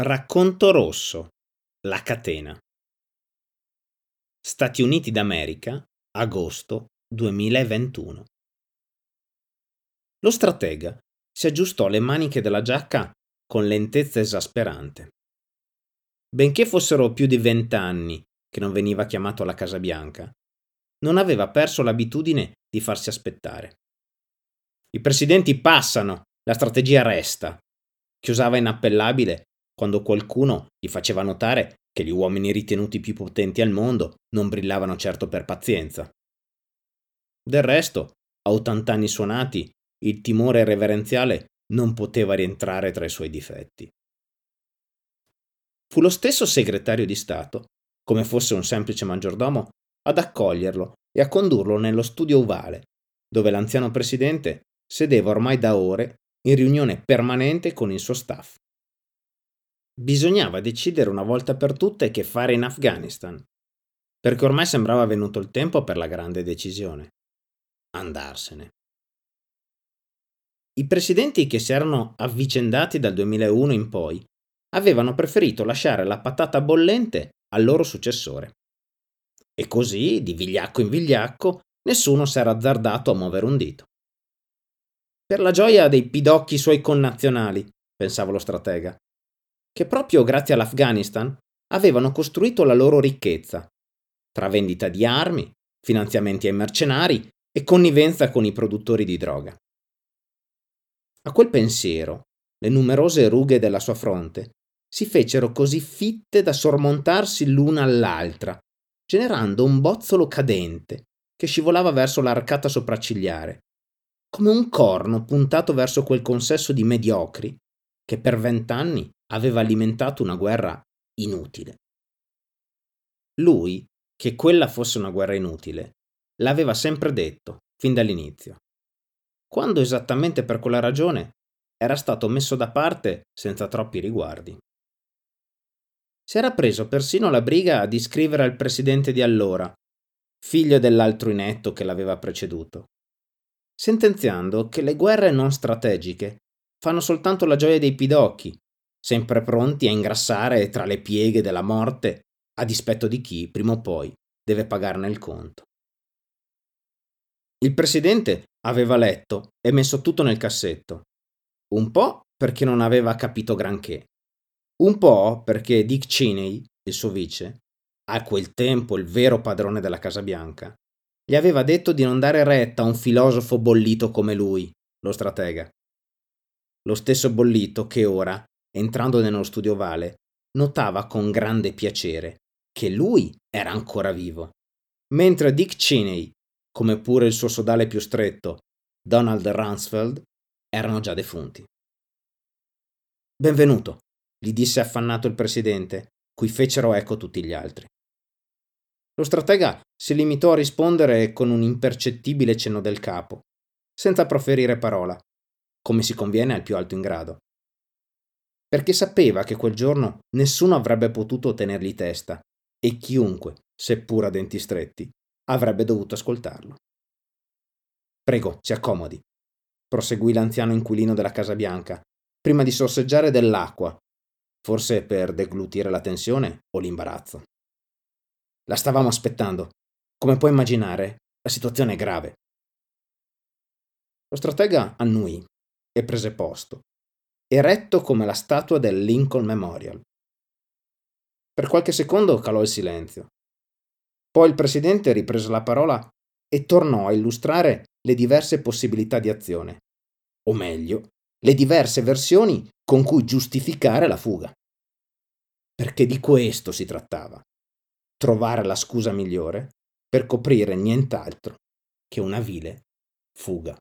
Racconto rosso. La catena. Stati Uniti d'America, agosto 2021. Lo stratega si aggiustò le maniche della giacca con lentezza esasperante. Benché fossero più di vent'anni che non veniva chiamato alla Casa Bianca, non aveva perso l'abitudine di farsi aspettare. I presidenti passano, la strategia resta, chiusava inappellabile quando qualcuno gli faceva notare che gli uomini ritenuti più potenti al mondo non brillavano certo per pazienza. Del resto, a 80 anni suonati, il timore reverenziale non poteva rientrare tra i suoi difetti. Fu lo stesso segretario di Stato, come fosse un semplice maggiordomo, ad accoglierlo e a condurlo nello studio ovale, dove l'anziano presidente sedeva ormai da ore in riunione permanente con il suo staff. Bisognava decidere una volta per tutte che fare in Afghanistan, perché ormai sembrava venuto il tempo per la grande decisione. Andarsene. I presidenti che si erano avvicendati dal 2001 in poi avevano preferito lasciare la patata bollente al loro successore. E così, di vigliacco in vigliacco, nessuno si era azzardato a muovere un dito. Per la gioia dei pidocchi suoi connazionali, pensava lo stratega, che proprio grazie all'Afghanistan avevano costruito la loro ricchezza, tra vendita di armi, finanziamenti ai mercenari e connivenza con i produttori di droga. A quel pensiero, le numerose rughe della sua fronte si fecero così fitte da sormontarsi l'una all'altra, generando un bozzolo cadente che scivolava verso l'arcata sopraccigliare, come un corno puntato verso quel consesso di mediocri che per vent'anni aveva alimentato una guerra inutile. Lui, che quella fosse una guerra inutile, l'aveva sempre detto, fin dall'inizio. Quando esattamente per quella ragione era stato messo da parte senza troppi riguardi. Si era preso persino la briga di scrivere al presidente di allora, figlio dell'altro inetto che l'aveva preceduto, sentenziando che le guerre non strategiche fanno soltanto la gioia dei pidocchi sempre pronti a ingrassare tra le pieghe della morte a dispetto di chi, prima o poi, deve pagarne il conto. Il presidente aveva letto e messo tutto nel cassetto, un po' perché non aveva capito granché, un po' perché Dick Cheney, il suo vice, a quel tempo il vero padrone della Casa Bianca, gli aveva detto di non dare retta a un filosofo bollito come lui, lo stratega. Lo stesso bollito che ora entrando nello studio ovale, notava con grande piacere che lui era ancora vivo, mentre Dick Cheney, come pure il suo sodale più stretto, Donald Rumsfeld, erano già defunti. Benvenuto, gli disse affannato il presidente, cui fecero eco tutti gli altri. Lo stratega si limitò a rispondere con un impercettibile cenno del capo, senza proferire parola, come si conviene al più alto in grado perché sapeva che quel giorno nessuno avrebbe potuto tenergli testa e chiunque, seppur a denti stretti, avrebbe dovuto ascoltarlo. Prego, si accomodi, proseguì l'anziano inquilino della Casa Bianca, prima di sorseggiare dell'acqua, forse per deglutire la tensione o l'imbarazzo. La stavamo aspettando. Come puoi immaginare, la situazione è grave. Lo stratega annui e prese posto, eretto come la statua del Lincoln Memorial. Per qualche secondo calò il silenzio. Poi il presidente riprese la parola e tornò a illustrare le diverse possibilità di azione, o meglio, le diverse versioni con cui giustificare la fuga. Perché di questo si trattava, trovare la scusa migliore per coprire nient'altro che una vile fuga.